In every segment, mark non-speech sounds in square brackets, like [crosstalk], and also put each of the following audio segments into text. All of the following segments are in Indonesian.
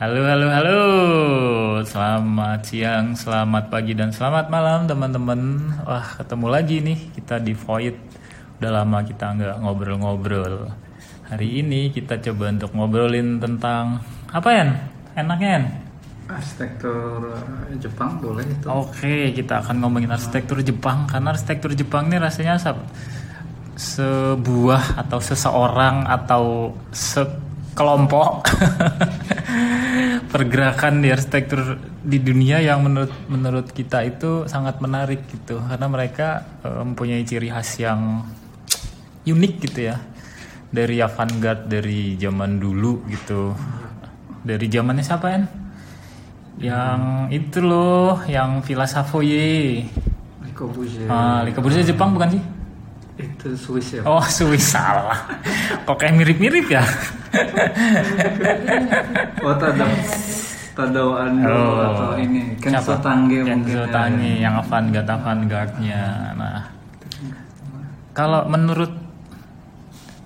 Halo, halo, halo. Selamat siang, selamat pagi, dan selamat malam teman-teman. Wah, ketemu lagi nih kita di Void. Udah lama kita nggak ngobrol-ngobrol. Hari ini kita coba untuk ngobrolin tentang apa ya? Enaknya Yan? Arsitektur Jepang boleh itu. Oke, kita akan ngomongin arsitektur Jepang karena arsitektur Jepang ini rasanya sab- sebuah atau seseorang atau sekelompok [laughs] pergerakan di arsitektur di dunia yang menurut menurut kita itu sangat menarik gitu. Karena mereka eh, mempunyai ciri khas yang unik gitu ya. Dari avant-garde dari zaman dulu gitu. Dari zamannya siapa ya yang itu loh yang Villa Savoye Le Corbusier. ah Le Corbusier Jepang bukan sih Itu Swiss ya. oh Swiss salah kok kayak mirip-mirip ya Oh, Tadao Tadao Ando Oh. atau ini Kenzo Siapa? Tange mungkin. Kenzo ya. Tange yang avant-garde avant-garde-nya. Nah, kalau menurut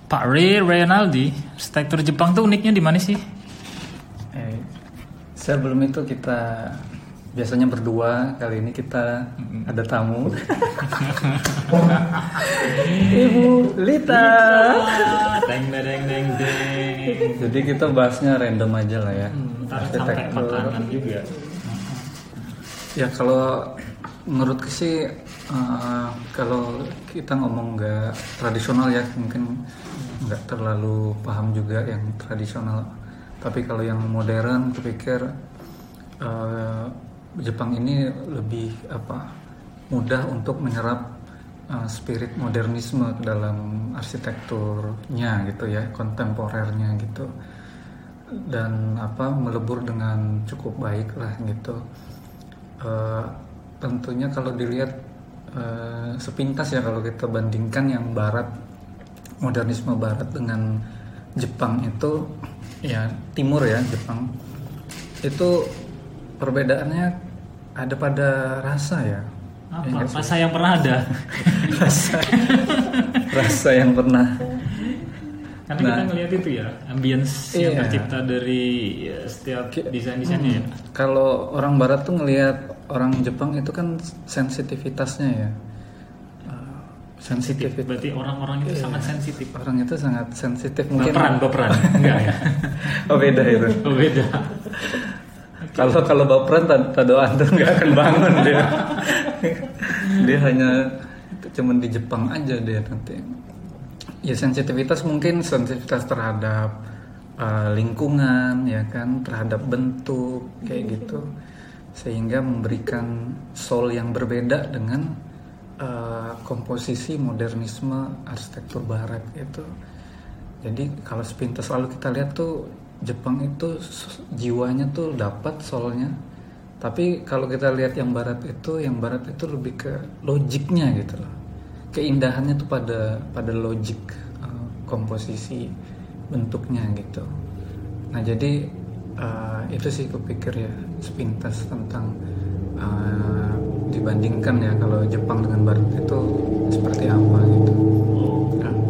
Pak Ray Reynaldi, arsitektur Jepang tuh uniknya di mana sih? Eh, sebelum itu kita biasanya berdua kali ini kita ada tamu. [laughs] Ibu Lita. Deng deng deng deng. jadi kita bahasnya random aja lah ya. Ntar sampai makanan juga. Ya kalau menurutku sih eh, kalau kita ngomong nggak tradisional ya mungkin nggak terlalu paham juga yang tradisional. Tapi kalau yang modern, kupikir eh, Jepang ini lebih apa mudah untuk menyerap eh, spirit modernisme ke dalam arsitekturnya gitu ya, kontemporernya gitu dan apa melebur dengan cukup baik lah gitu. Eh, tentunya kalau dilihat eh, sepintas ya kalau kita bandingkan yang barat modernisme barat dengan Jepang itu ya timur ya Jepang itu perbedaannya ada pada rasa ya Apa? Rasa yang pernah ada. [laughs] rasa rasa yang pernah Karena Nah. kita ngelihat itu ya, ambience yang Iya. tercipta dari ya, setiap desain-desainnya ya. kalau orang barat tuh ngelihat orang Jepang itu kan sensitivitasnya ya Eh, sensitif Berarti orang-orang itu sangat sensitif. orang itu sangat sensitif mungkin Baperan, baperan. Enggak ya? [laughs] oh beda itu Oh, beda. Kalau kalau baperan tado antum nggak akan bangun dia. [laughs] Dia hanya cuman di Jepang aja dia nanti. Ya sensitivitas mungkin sensitivitas terhadap uh, lingkungan ya kan terhadap bentuk kayak gitu. Sehingga memberikan soul yang berbeda dengan uh, komposisi modernisme arsitektur barat itu. Jadi kalau sepintas lalu kita lihat tuh Jepang itu jiwanya tuh dapat soalnya. Tapi kalau kita lihat yang barat itu, yang barat itu lebih ke logiknya gitu loh. Keindahannya tuh pada pada logik eh, komposisi bentuknya gitu. Nah jadi eh, itu sih kupikir ya sepintas tentang eh, dibandingkan ya kalau Jepang dengan barat itu seperti apa gitu. Oh,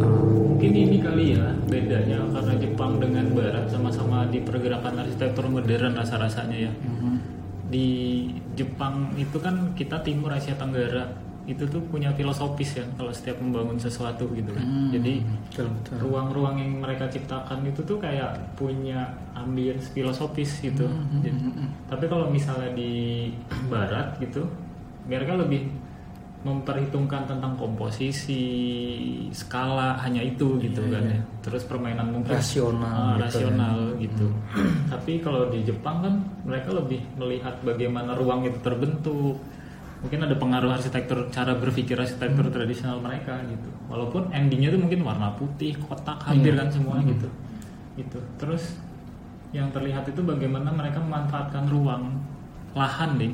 Eh, mungkin ini kali ya bedanya karena Jepang dengan Barat sama-sama di pergerakan arsitektur modern rasa-rasanya ya. mhm. Di Jepang itu kan kita Timur Asia Tenggara itu tuh punya filosofis ya kalau setiap membangun sesuatu gitu kan. Hmm, Jadi betul betul. ruang-ruang yang mereka ciptakan itu tuh kayak punya ambience filosofis gitu. Hmm, Jadi- tapi kalau misalnya di barat gitu, mereka lebih memperhitungkan tentang komposisi, skala hanya itu gitu kan ya. Terus permainan mungkin Iya, Rasional Ah, gitu rasional ya. gitu. tapi kalau di Jepang kan mereka lebih melihat bagaimana ruang itu terbentuk. Mungkin ada pengaruh arsitektur cara berpikir Hmm. arsitektur tradisional mereka gitu. Walaupun endingnya itu mungkin warna putih, kotak, hampir Iya. kan semua Hmm. gitu. Gitu. Terus yang terlihat itu bagaimana mereka memanfaatkan ruang lahan deh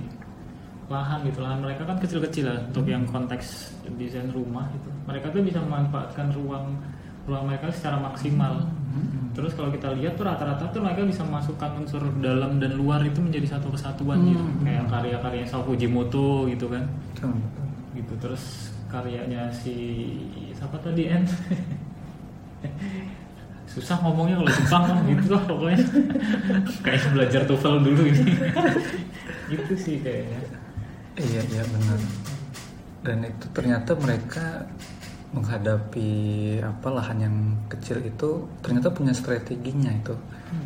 lahan gitu lahan mereka kan kecil-kecil lah untuk yang konteks desain rumah itu mereka tuh bisa memanfaatkan ruang ruang mereka secara maksimal. Terus kalau kita lihat tuh rata-rata tuh mereka bisa masukkan unsur dalam dan luar itu menjadi satu kesatuan gitu. Kayak karya-karya Sao Fujimoto gitu kan. Gitu. Terus karyanya si siapa tadi En [laughs] susah ngomongnya kalau Jepang kan gitu lah pokoknya. [laughs] Kayak belajar TOEFL dulu ini. [laughs] Gitu sih kayaknya Iya iya benar. Dan itu ternyata mereka menghadapi apa lahan yang kecil itu ternyata punya strateginya itu.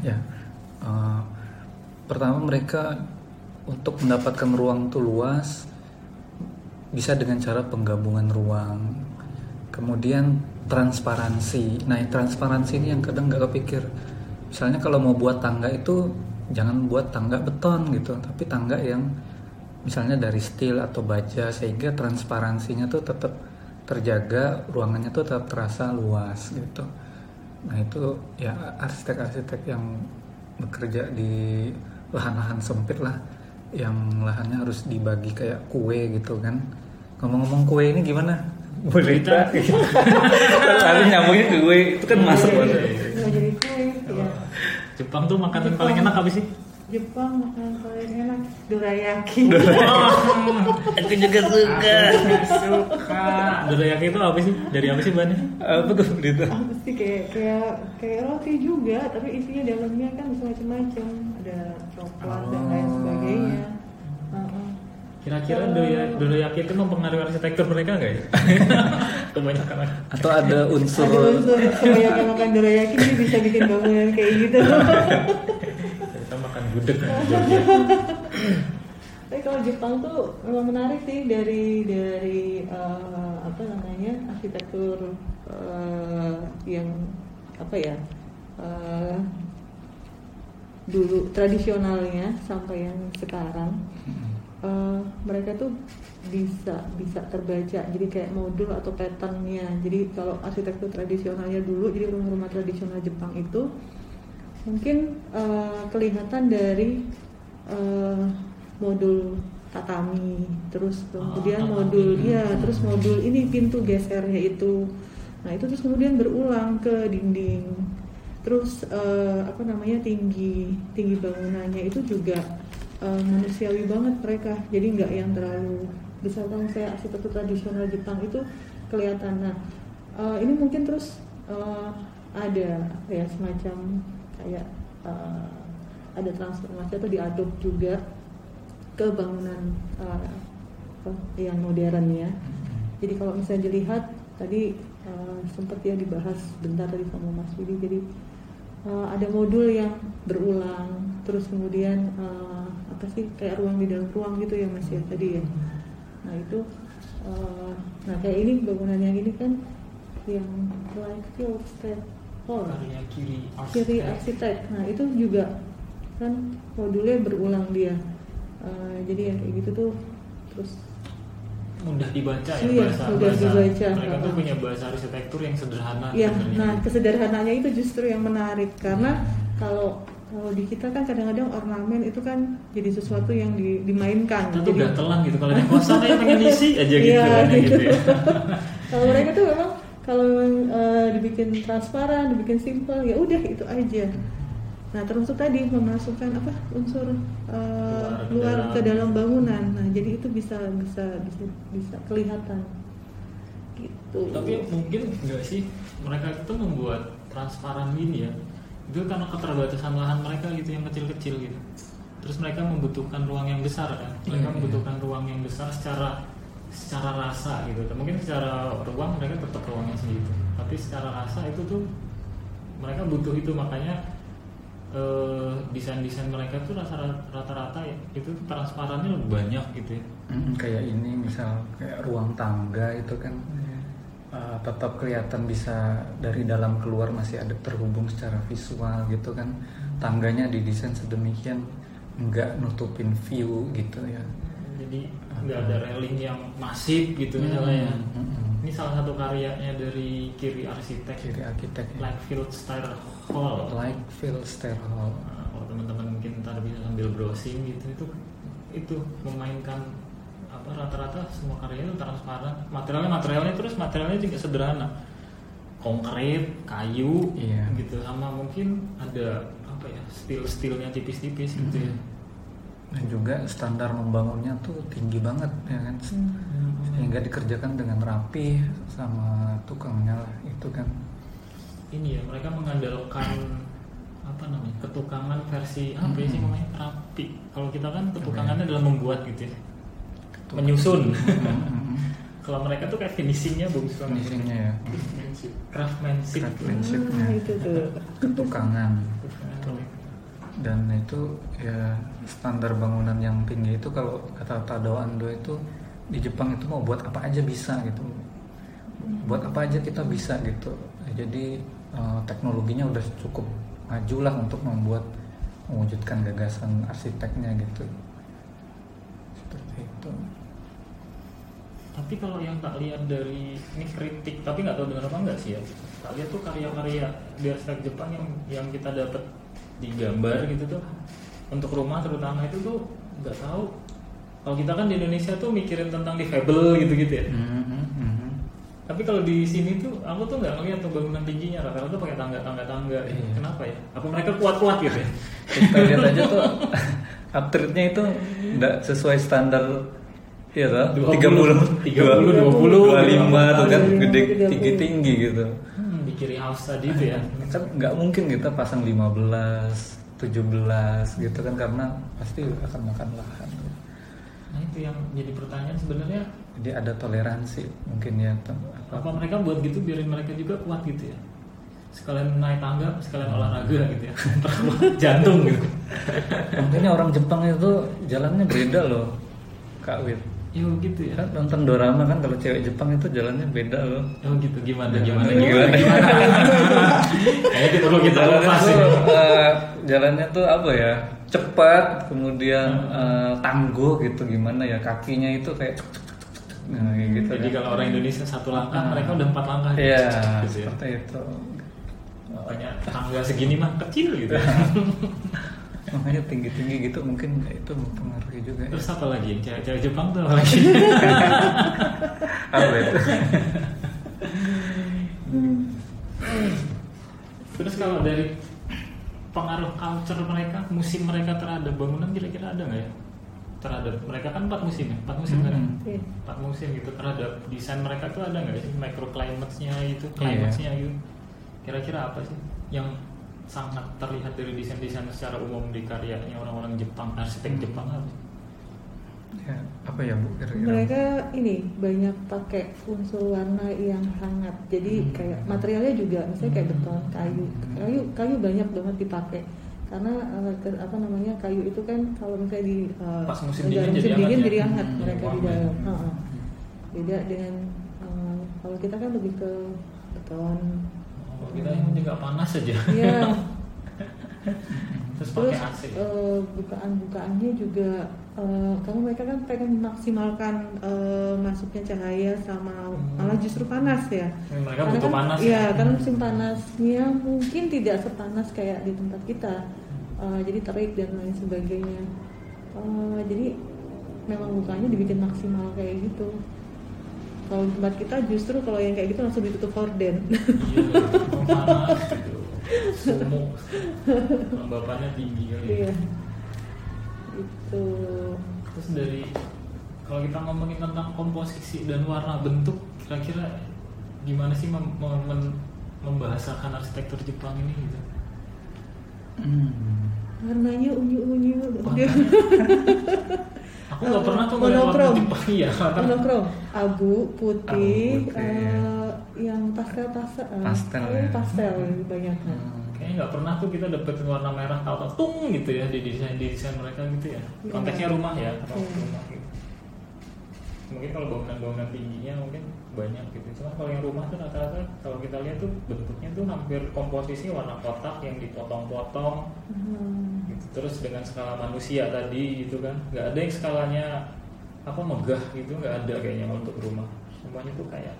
Ya. Eh, pertama mereka untuk mendapatkan ruang itu luas bisa dengan cara penggabungan ruang. Kemudian transparansi. Nah, transparansi ini yang kadang nggak kepikir. Misalnya kalau mau buat tangga itu jangan buat tangga beton gitu, tapi tangga yang misalnya dari steel atau baja sehingga transparansinya tuh tetap terjaga ruangannya tuh tetap terasa luas gitu. Nah itu ya arsitek-arsitek yang bekerja di lahan-lahan sempit lah yang lahannya harus dibagi kayak kue gitu kan. Ngomong-ngomong kue ini gimana? Boleh Kita- tapi nyambungnya ke kue itu kan masuk. Banget jadi kue ya Jepang tuh makanan paling enak apa sih? Jepang makanan paling enak. Dorayaki. [laughs] Aku juga suka. Suka. Dorayaki itu apa sih? Dari apa sih bahannya? Apa tuh gitu apa sih? Kayak kayak kayak roti juga tapi isinya dalamnya kan bisa macam-macam. Ada coklat dan lain Oh. sebagainya. Heeh. kira-kira doya- dorayaki itu mempengaruhi arsitektur mereka nggak ya? [laughs] Kebanyakan atau ada unsur ada unsur kebanyakan makan dorayaki jadi bisa bikin bangunan kayak gitu. makan [laughs] gudeg kan. Jogja. [laughs] tapi kalau Jepang tuh memang menarik sih dari dari eh, apa namanya arsitektur eh, yang apa ya eh, dulu tradisionalnya sampai yang sekarang. Eh, mereka tuh bisa bisa terbaca. Jadi kayak modul atau patternnya. Jadi kalau arsitektur tradisionalnya dulu jadi rumah-rumah tradisional Jepang itu mungkin eh, kelihatan dari eh, modul tatami terus kemudian tatami. modul ya terus modul ini pintu gesernya itu. Nah itu terus kemudian berulang ke dinding. Terus eh, apa namanya tinggi tinggi bangunannya itu juga eh, manusiawi banget mereka. Jadi nggak yang terlalu besar. Kalau saya arsitektur tradisional Jepang itu kelihatan. Nah eh, ini mungkin terus eh, ada apa ya semacam kayak eh, ada transformasi atau diadop juga ke bangunan eh, apa, yang modern ya. Jadi kalau misalnya dilihat tadi eh, sempat ya dibahas bentar tadi sama Mas Widi. Jadi eh, ada modul yang berulang terus kemudian eh, apa sih kayak ruang di dalam ruang gitu ya Mas ya tadi ya. Nah itu eh, nah kayak ini bangunan yang ini kan yang like field state hall karya kiri kiri arsitek. arsitek nah itu juga kan modulnya berulang dia Eh, jadi ya kayak gitu tuh terus mudah dibaca ya Iya, bahasa mudah bahasa dibaca. mereka tuh Ha-ha. punya bahasa arsitektur yang sederhana ya sebenarnya. nah kesederhanaannya itu justru yang menarik karena kalau kalau di kita kan kadang-kadang ornamen itu kan jadi sesuatu yang di- dimainkan kita tuh gatelan gitu kalau yang kosong kayak pengen isi aja gitu Iya, kan ya, gitu. gitu ya [laughs] kalau mereka tuh memang kalau memang eh, dibikin transparan dibikin simpel ya udah itu aja. Nah termasuk tadi memasukkan apa unsur eh, Luar dalam. ke dalam bangunan. Nah jadi itu bisa bisa bisa bisa kelihatan. Gitu. Tapi mungkin enggak sih mereka itu membuat transparan gini ya? Itu karena keterbatasan lahan mereka gitu yang kecil-kecil gitu. Terus mereka membutuhkan ruang yang besar kan? Mereka Iya, iya. membutuhkan ruang yang besar secara secara rasa gitu. Mungkin secara ruang mereka tetap ruangnya segitu tapi secara rasa itu tuh mereka butuh itu. Makanya eh, desain-desain mereka tuh rasa rata-rata ya, itu transparannya lebih banyak gitu ya. Mm, kayak ini misal kayak ruang tangga itu kan uh, tetap kelihatan bisa dari dalam keluar masih ada terhubung secara visual gitu kan. Tangganya didesain sedemikian nggak nutupin view gitu ya jadi nggak ada railing yang masif gitu misalnya ya. Mm, mm. ini salah satu karyanya dari kiri arsitek. Kiri arsitek ya. Lightfield Style Hall. Like feel stair hall. Nah, kalau teman-teman mungkin ntar bisa sambil browsing gitu itu itu memainkan apa rata-rata semua karya itu transparan. Materialnya materialnya terus materialnya juga sederhana. Konkret kayu Iya. gitu. Sama mungkin ada apa ya steel-steelnya tipis-tipis gitu ya dan juga standar membangunnya tuh tinggi banget ya kan? Sehingga dikerjakan dengan rapi sama tukangnya lah itu kan. Ini ya mereka mengandalkan apa namanya ketukangan versi apa ya sih Hmm. namanya? Rapi. Kalau kita kan ketukangannya adalah membuat gitu ya. Menyusun. Hmm, [laughs] kalau mereka tuh kayak finishingnya bagus banget finishingnya ya. Craftsmanship. Craftsmanshipnya. Ah, itu tuh. ketukangan. Dan itu ya standar bangunan yang tinggi itu kalau kata Tadao Ando itu di Jepang itu mau buat apa aja bisa gitu. Buat apa aja kita bisa gitu. Jadi eh, teknologinya udah cukup maju lah untuk membuat mewujudkan gagasan arsiteknya gitu. Seperti itu. Tapi kalau yang tak lihat dari ini kritik tapi nggak tahu benar apa enggak sih ya? Tak lihat tuh karya-karya di arsitek Jepang yang yang kita dapat di gambar gitu tuh. Untuk rumah terutama itu tuh nggak tahu. Kalau kita kan di Indonesia tuh mikirin tentang difabel gitu-gitu ya. Mhm, mhm. tapi kalau di sini tuh aku tuh nggak ngeliat tuh bangunan tingginya. Rata-rata pakai tangga-tangga-tangga. Iya. kenapa ya? Apa mereka kuat-kuat gitu ya? Kita lihat aja tuh [laughs] uptrade-nya itu nggak sesuai standar ya toh? 20, 30 30, 25 tuh kan 25, gede 30. tinggi tinggi gitu hmm, di kiri house tadi itu ya. Kan nggak mungkin kita pasang 15 17 gitu kan karena pasti akan makan lahan. Nah itu yang jadi pertanyaan sebenarnya. Jadi ada toleransi mungkin ya apa? Apa mereka buat gitu biarin mereka juga kuat gitu ya? Sekalian naik tangga sekalian olahraga gitu ya? [laughs] Jantung gitu. Mungkinnya orang Jepang itu jalannya beda loh Kak Wir yo gitu ya. Kan nonton dorama kan kalau cewek Jepang itu jalannya beda loh. Oh gitu. Gimana Jalannya gimana? gimana? [laughs] Kayaknya kita perlu kita jalannya lepas tuh ya eh, jalannya tuh apa ya? Cepat kemudian eh, tangguh gitu. Gimana ya? Kakinya itu kayak cuk, cuk, cuk, cuk, cuk. nah, kayak gitu jadi kan. kalau orang Indonesia satu langkah Ah. mereka udah empat langkah. Iya, gitu ya. seperti itu. makanya tangga segini mah kecil gitu [laughs] ya. Makanya tinggi-tinggi gitu mungkin itu mempengaruhi juga ya. terus apa lagi cewek-cewek Jepang tuh apa [laughs] lagi Apa itu? terus kalau dari pengaruh culture mereka musim mereka terhadap bangunan kira-kira ada nggak ya terhadap mereka kan empat musim ya empat musim kan ya? Hmm. Iya. empat musim gitu terhadap desain mereka tuh ada nggak sih microclimatesnya itu Iya. climatesnya gitu kira-kira apa sih yang sangat terlihat dari desain-desain secara umum di karyanya orang-orang Jepang arsitek Hmm. Jepang apa? Ya, apa ya Bu kira-kira? mereka ini banyak pakai unsur warna yang hangat jadi Hmm. kayak materialnya juga misalnya kayak beton kayu kayu kayu banyak banget dipakai karena eh, ke- apa namanya kayu itu kan kalau misalnya di eh, Pas musim dingin jadi musim dingin hangat ya? jadi hangat Hmm, mereka di dalam Heeh. beda dengan eh, kalau kita kan lebih ke beton Oh, kita yang nggak panas aja Iya. terus [laughs] Terus pakai AC eh, bukaan-bukaannya juga eh, karena mereka kan pengen memaksimalkan eh, masuknya cahaya sama Hmm. malah justru panas ya. mereka Karena butuh kan- panas Iya, ya karena musim panasnya mungkin tidak sepanas kayak di tempat kita. Eh, jadi terik dan lain sebagainya. Eh, jadi memang bukanya dibikin maksimal kayak gitu. Kalau tempat kita justru kalau yang kayak gitu langsung ditutup horden. iya kelembapannya tinggi kali ya. Iya. Itu. terus dari kalau kita ngomongin tentang komposisi dan warna bentuk kira-kira gimana sih mem- mem- mem- membahasakan arsitektur Jepang ini gitu Hmm. Warnanya unyu-unyu. [laughs] Aku nggak pernah tuh ngeliat warna Monokrom. [laughs] Iya monokrom abu putih Abu putih. eh, yang pastel pastel Pastel, ya. pastel lebih banyaknya Hmm. kayaknya nggak pernah tuh kita dapetin warna merah tahu tung gitu ya di desain di desain mereka gitu ya Iya. konteksnya rumah ya atau Iya. rumah gitu mungkin kalau bangunan-bangunan tingginya mungkin banyak gitu cuma kalau yang rumah tuh rata-rata kalau kita lihat tuh bentuknya tuh hampir komposisi warna kotak yang dipotong-potong Hmm. Gitu. Terus dengan skala manusia tadi gitu kan nggak ada yang skalanya apa megah gitu nggak ada kayaknya untuk rumah. Semuanya tuh kayak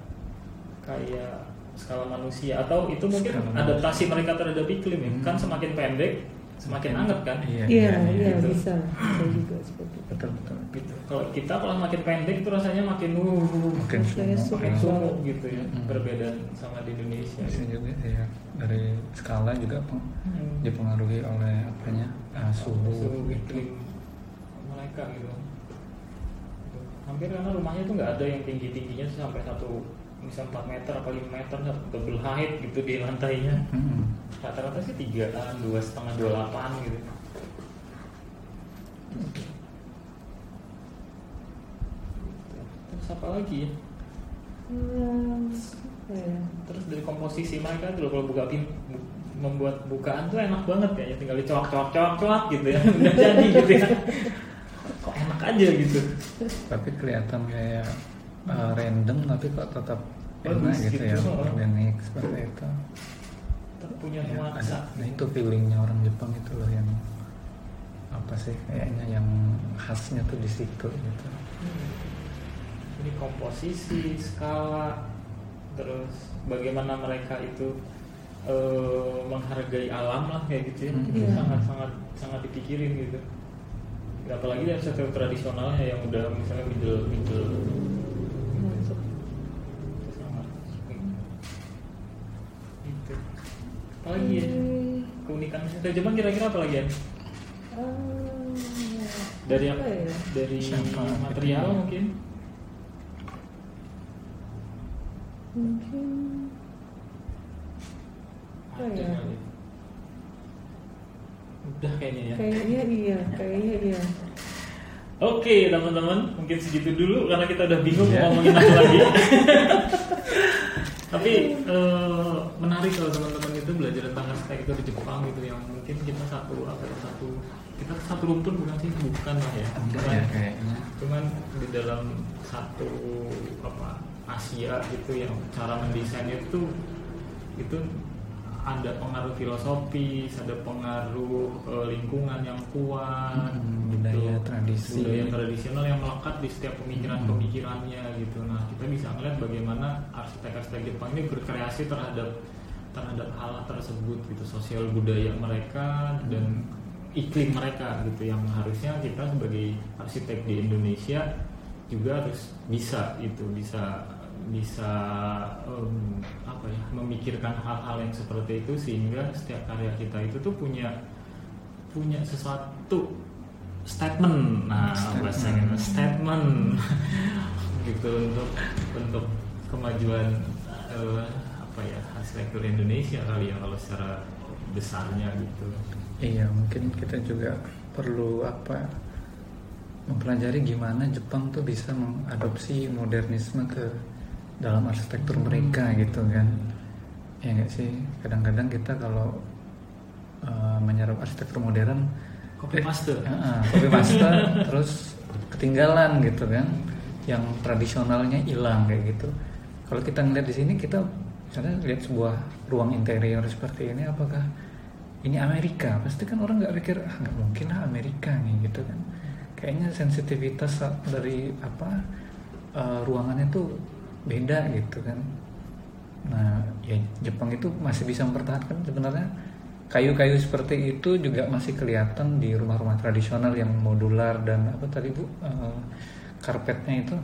kayak skala manusia. Atau itu mungkin Skala adaptasi mereka terhadap iklim ya. Hmm. kan semakin pendek semakin hangat kan Iya, iya iya gitu. bisa bisa juga seperti itu Betul betul. gitu kalau kita kalau makin pendek itu rasanya makin uh, Makin Rasanya sumuk. makin sumuk gitu ya Hmm. berbeda sama di Indonesia Bisa juga ya dari skala juga peng- Hmm. dipengaruhi oleh apanya ah, suhu. suhu iklim mereka gitu hampir karena rumahnya tuh nggak ada yang tinggi tingginya sampai satu bisa 4 meter apa 5 meter double height gitu di lantainya Hmm. rata-rata sih tigaan dua setengah dua delapan gitu terus apa lagi ya Hmm, ya? terus dari komposisi mereka tuh kalau buka pin bu- membuat bukaan tuh enak banget ya tinggal dicoak coak coak coak gitu ya [laughs] udah jadi gitu ya kok enak aja gitu Tapi kelihatan kayak uh, random tapi kok tetap Bagus enak gitu, ya, gitu, oh. organik seperti itu. Tetap punya Ya, nuansa ada- nah itu feelingnya orang Jepang itu loh yang apa sih kayaknya yang khasnya tuh di situ gitu. ini komposisi skala terus bagaimana mereka itu eh, menghargai alam lah kayak gitu ya Hmm. itu sangat sangat sangat dipikirin gitu apalagi dari sektor tradisionalnya yang udah misalnya middle middle Masuk. itu sangat hmm. itu apalagi ya Hmm, keunikan dari Jepang kira-kira apa lagi ya ah, dari apa ya? dari Siapa? material mungkin Mungkin apa Ada ya? udah kayaknya ya Kayaknya iya, kayaknya iya. Oke teman-teman, mungkin segitu dulu karena kita udah bingung Ya. mau ngomongin apa lagi. [laughs] Tapi eh, menarik kalau teman-teman itu belajar tentang arsitektur di Jepang gitu yang mungkin kita satu apa ya, satu kita satu rumpun bukan sih bukan lah ya. Enggak Cuman, ya kayaknya. cuman di dalam satu apa Asia gitu yang cara mendesainnya itu itu ada pengaruh filosofis, ada pengaruh eh, lingkungan yang kuat, Hmm, budaya, gitu. tradisi. budaya tradisional yang melekat di setiap pemikiran-pemikirannya gitu. Nah kita bisa melihat bagaimana arsitek-arsitek Jepang ini berkreasi terhadap terhadap hal tersebut gitu, sosial budaya mereka dan iklim mereka gitu yang harusnya kita sebagai arsitek di Indonesia juga harus bisa itu bisa bisa em, apa ya memikirkan hal-hal yang seperti itu sehingga setiap karya kita itu tuh punya punya sesuatu statement nah Statement. bahasanya statement [laughs] gitu untuk untuk kemajuan eh, apa ya arsitektur Indonesia kali ya kalau secara besarnya gitu. Iya mungkin kita juga perlu apa mempelajari gimana Jepang tuh bisa mengadopsi modernisme ke dalam arsitektur mereka gitu kan. Ya nggak sih? Kadang-kadang kita kalau uh, menyerap arsitektur modern copy paste. Heeh, copy paste [laughs] terus ketinggalan gitu kan. Yang tradisionalnya hilang kayak gitu. Kalau kita ngeliat di sini kita misalnya lihat sebuah ruang interior seperti ini apakah ini Amerika? Pasti kan orang nggak pikir ah nggak mungkin lah Amerika nih gitu kan. Kayaknya sensitivitas dari apa eh, ruangannya tuh beda gitu kan. Nah ya Jepang itu masih bisa mempertahankan sebenarnya. Kayu-kayu seperti itu juga masih kelihatan di rumah-rumah tradisional yang modular dan apa tadi bu? Eh, karpetnya itu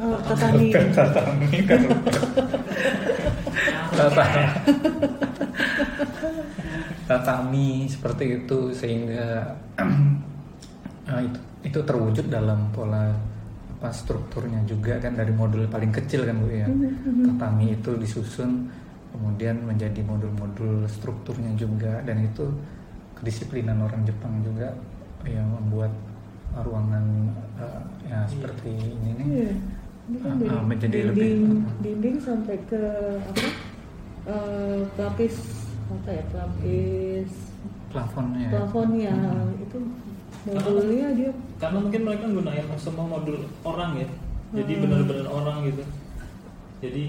Oh, tatami. [laughs] tatami karpet [laughs] tatami. Tatami seperti itu sehingga eh, [clears throat] itu itu terwujud dalam pola apa strukturnya juga kan dari modul paling kecil kan bu ya. Tatami itu disusun kemudian menjadi modul-modul strukturnya juga dan itu kedisiplinan orang Jepang juga yang membuat ruangan eh, ya seperti ini nih. Iya. Ini kan Ah, dari ah, menjadi dinding, lebih- dinding sampai ke apa? eh, pelapis apa ya pelapis plafonnya ya. plafonnya itu modulnya dia karena mungkin mereka gunain semua modul orang ya jadi Hmm. benar-benar orang gitu jadi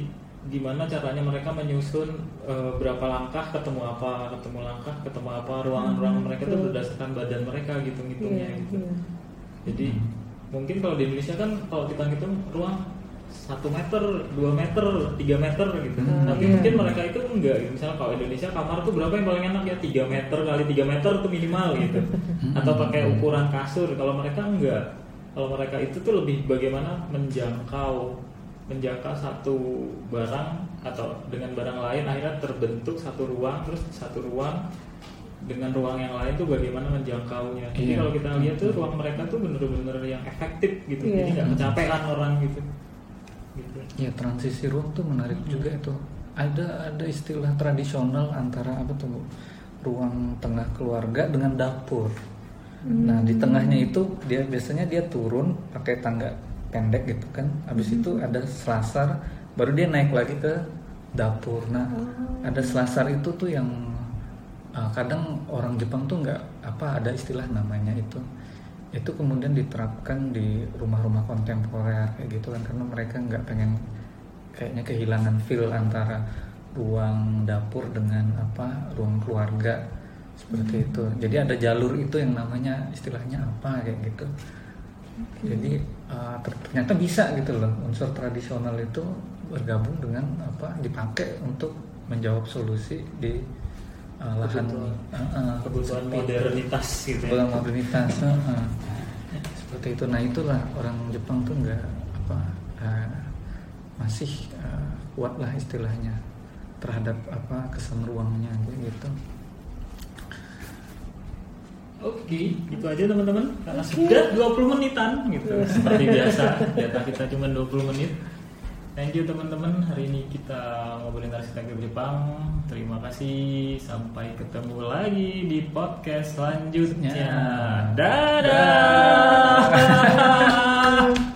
gimana caranya mereka menyusun eh, berapa langkah ketemu apa ketemu langkah ketemu apa ruangan-ruangan Hmm, mereka itu berdasarkan badan mereka gitu ngitungnya iya, gitu iya. jadi mungkin kalau di Indonesia kan kalau kita ngitung ruang satu meter, dua meter, tiga meter gitu. Hmm, Tapi iya. mungkin mereka itu enggak. gitu. Misalnya kalau Indonesia kamar tuh berapa yang paling enak ya? Tiga meter kali tiga meter itu minimal gitu. Atau pakai ukuran kasur. Kalau mereka enggak. Kalau mereka itu tuh lebih bagaimana menjangkau menjangkau satu barang atau dengan barang lain akhirnya terbentuk satu ruang terus satu ruang dengan ruang yang lain tuh bagaimana menjangkaunya. Jadi Iya. kalau kita lihat tuh ruang mereka tuh bener-bener yang efektif gitu. Iya. Jadi nggak kecapean orang gitu. gitu Ya transisi ruang tuh menarik juga itu. Ada ada istilah tradisional antara apa tuh ruang tengah keluarga dengan dapur. Nah di tengahnya itu dia biasanya dia turun pakai tangga pendek gitu kan. Habis itu ada selasar, baru dia naik lagi ke dapur. Nah ada selasar itu tuh yang uh, kadang orang Jepang tuh nggak apa ada istilah namanya itu. Itu kemudian diterapkan di rumah-rumah kontemporer kayak gitu kan karena mereka nggak pengen kayaknya kehilangan feel antara ruang dapur dengan apa ruang keluarga seperti itu. Jadi ada jalur itu yang namanya istilahnya apa kayak gitu. Jadi uh, ter- ternyata bisa gitu loh. Unsur tradisional itu bergabung dengan apa dipakai untuk menjawab solusi di uh, lahan Kebutuhan. uh, uh, kebutuhan modernitas gitu ya kebutuhan modernitas uh-uh. seperti itu nah itulah orang Jepang tuh nggak apa uh, masih uh, kuat lah istilahnya terhadap apa kesan ruangnya gitu Oke, itu aja teman-teman. Karena sudah 20 menitan gitu. [laughs] Seperti biasa, jatah kita cuma 20 menit. Thank you teman-teman. Hari ini kita ngobrolin arsitektur Jepang. Terima kasih. Sampai ketemu lagi di podcast selanjutnya. Ya. Dadah. [laughs]